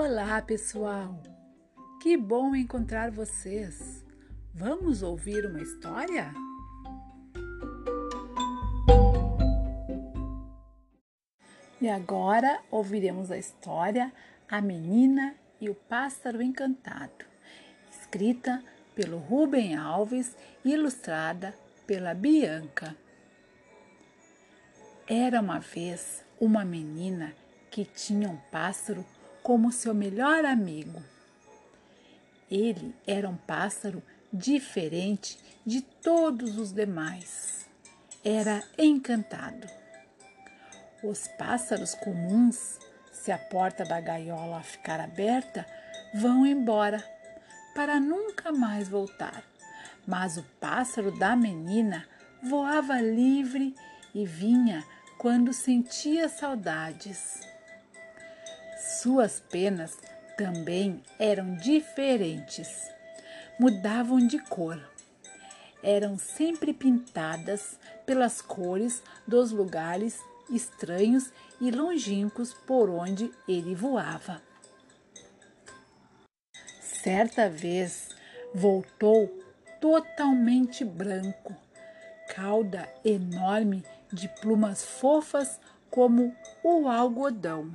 Olá, pessoal! Que bom encontrar vocês! Vamos ouvir uma história? E agora ouviremos a história A Menina e o Pássaro Encantado, escrita pelo Rubem Alves e ilustrada pela Bianca. Era uma vez uma menina que tinha um pássaro como seu melhor amigo. Ele era um pássaro diferente de todos os demais. Era encantado. Os pássaros comuns, se a porta da gaiola ficar aberta, vão embora para nunca mais voltar. Mas o pássaro da menina voava livre e vinha quando sentia saudades. Suas penas também eram diferentes, mudavam de cor. Eram sempre pintadas pelas cores dos lugares estranhos e longínquos por onde ele voava. Certa vez voltou totalmente branco, cauda enorme de plumas fofas como o algodão.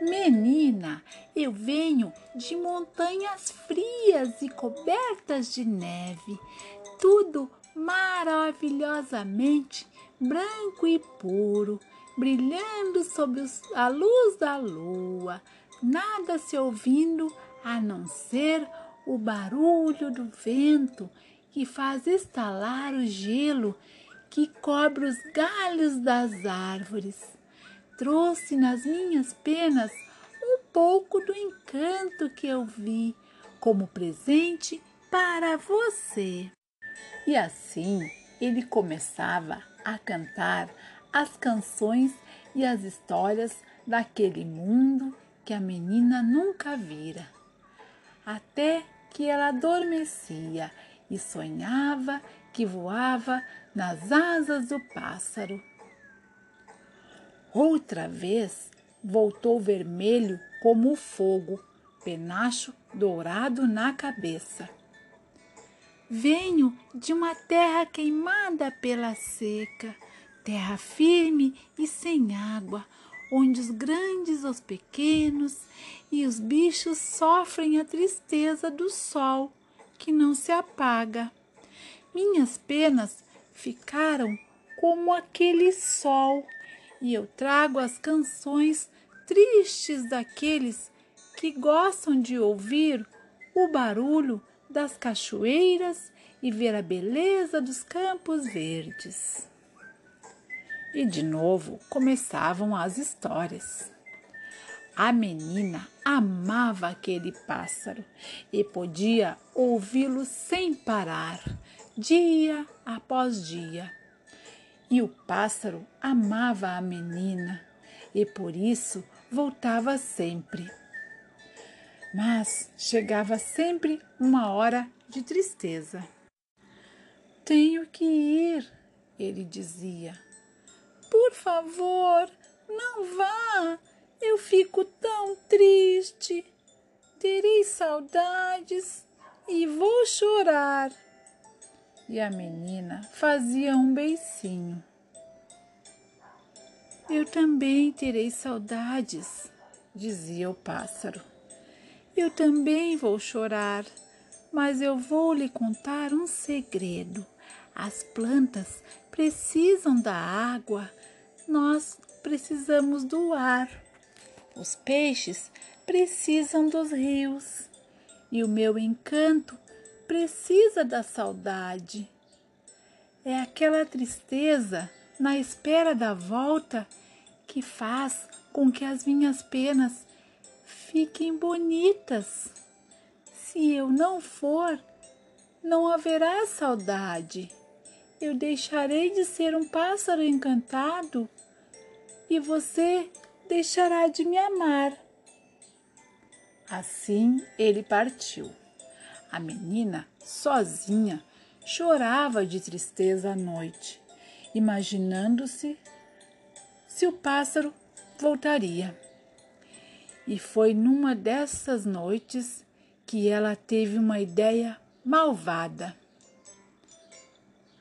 Menina, eu venho de montanhas frias e cobertas de neve, tudo maravilhosamente branco e puro, brilhando sob a luz da lua, nada se ouvindo a não ser o barulho do vento que faz estalar o gelo que cobre os galhos das árvores trouxe nas minhas penas um pouco do encanto que eu vi como presente para você. E assim ele começava a cantar as canções e as histórias daquele mundo que a menina nunca vira. Até que ela adormecia e sonhava que voava nas asas do pássaro. Outra vez voltou vermelho como o fogo, penacho dourado na cabeça. Venho de uma terra queimada pela seca, terra firme e sem água, onde os grandes, os pequenos e os bichos sofrem a tristeza do sol que não se apaga. Minhas penas ficaram como aquele sol e eu trago as canções tristes daqueles que gostam de ouvir o barulho das cachoeiras e ver a beleza dos campos verdes. E de novo começavam as histórias. A menina amava aquele pássaro e podia ouvi-lo sem parar, dia após dia. E o pássaro amava a menina e por isso voltava sempre. Mas chegava sempre uma hora de tristeza. Tenho que ir, ele dizia. Por favor, não vá. Eu fico tão triste. Terei saudades e vou chorar e a menina fazia um beicinho. Eu também terei saudades, dizia o pássaro. Eu também vou chorar, mas eu vou lhe contar um segredo. As plantas precisam da água, nós precisamos do ar. Os peixes precisam dos rios e o meu encanto precisa da saudade. É aquela tristeza na espera da volta que faz com que as minhas penas fiquem bonitas. Se eu não for, não haverá saudade. Eu deixarei de ser um pássaro encantado e você deixará de me amar. Assim ele partiu. A menina, sozinha, chorava de tristeza à noite, imaginando-se se o pássaro voltaria. E foi numa dessas noites que ela teve uma ideia malvada.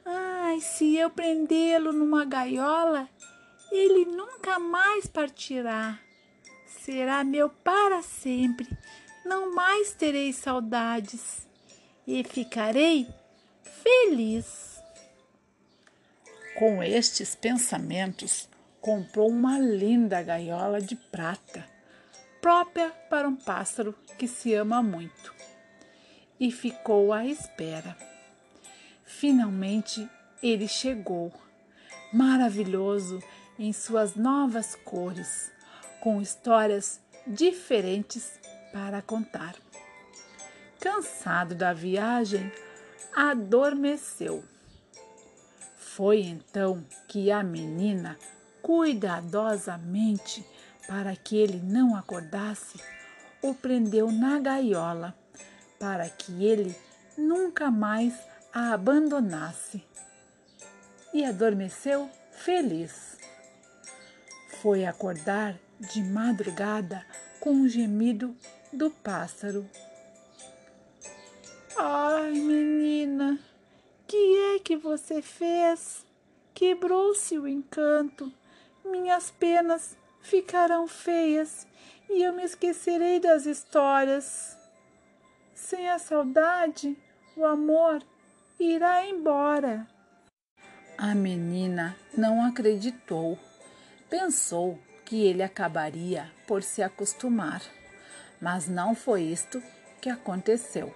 Ai, se eu prendê-lo numa gaiola, ele nunca mais partirá. Será meu para sempre. Não mais terei saudades e ficarei feliz. Com estes pensamentos, comprou uma linda gaiola de prata, própria para um pássaro que se ama muito, e ficou à espera. Finalmente ele chegou, maravilhoso em suas novas cores, com histórias diferentes para contar. Cansado da viagem, adormeceu. Foi então que a menina, cuidadosamente, para que ele não acordasse, o prendeu na gaiola, para que ele nunca mais a abandonasse. E adormeceu feliz. Foi acordar de madrugada com um gemido do pássaro. Ai, menina, que é que você fez? Quebrou-se o encanto. Minhas penas ficarão feias e eu me esquecerei das histórias. Sem a saudade, o amor irá embora. A menina não acreditou. Pensou que ele acabaria por se acostumar, mas não foi isto que aconteceu.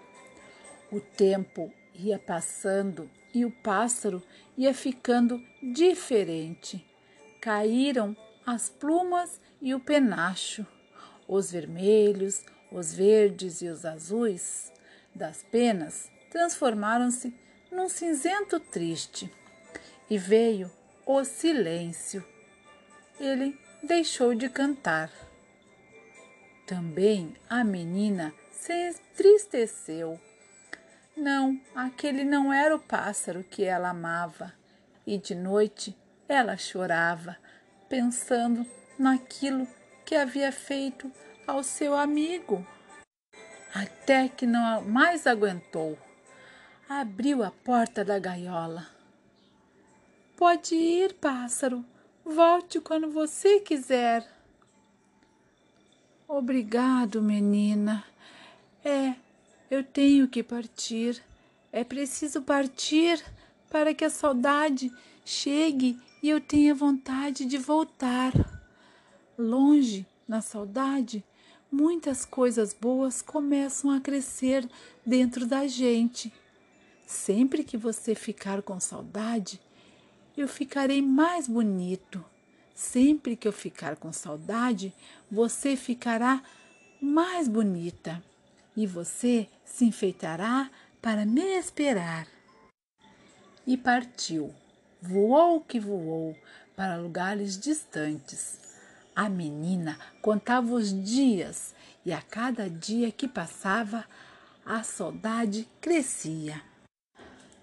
O tempo ia passando e o pássaro ia ficando diferente. Caíram as plumas e o penacho, os vermelhos, os verdes e os azuis das penas transformaram-se num cinzento triste e veio o silêncio. Ele deixou de cantar. Também a menina se entristeceu não, aquele não era o pássaro que ela amava. E de noite ela chorava, pensando naquilo que havia feito ao seu amigo. Até que não mais aguentou, abriu a porta da gaiola. Pode ir, pássaro, volte quando você quiser. Obrigado, menina. É, eu tenho que partir. É preciso partir para que a saudade chegue e eu tenha vontade de voltar. Longe, na saudade, muitas coisas boas começam a crescer dentro da gente. Sempre que você ficar com saudade, eu ficarei mais bonito. Sempre que eu ficar com saudade, você ficará mais bonita e você se enfeitará para me esperar. E partiu, voou que voou para lugares distantes. A menina contava os dias e a cada dia que passava, a saudade crescia.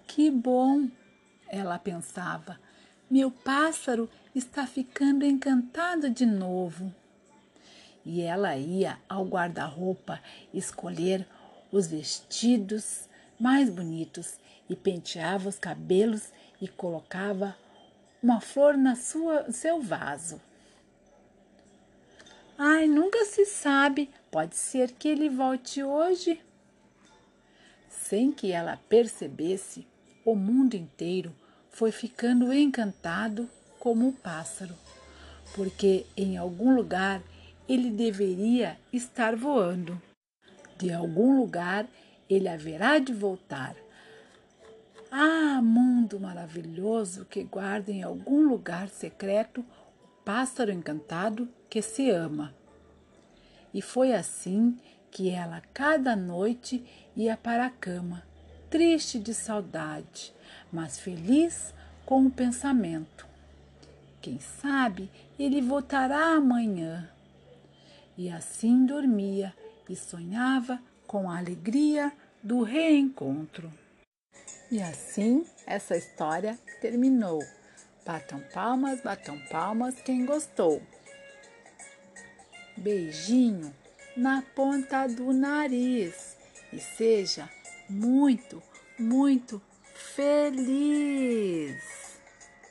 Que bom, ela pensava, meu pássaro está ficando encantado de novo e ela ia ao guarda-roupa escolher os vestidos mais bonitos e penteava os cabelos e colocava uma flor na sua seu vaso. Ai, nunca se sabe, pode ser que ele volte hoje. Sem que ela percebesse, o mundo inteiro foi ficando encantado como o pássaro, porque em algum lugar ele deveria estar voando. De algum lugar ele haverá de voltar. Ah, mundo maravilhoso que guarda em algum lugar secreto o pássaro encantado que se ama. E foi assim que ela cada noite ia para a cama, triste de saudade, mas feliz com o pensamento. Quem sabe ele voltará amanhã e assim dormia e sonhava com a alegria do reencontro. E assim essa história terminou. Batam palmas, batam palmas quem gostou. Beijinho. na ponta do nariz e seja muito, muito feliz.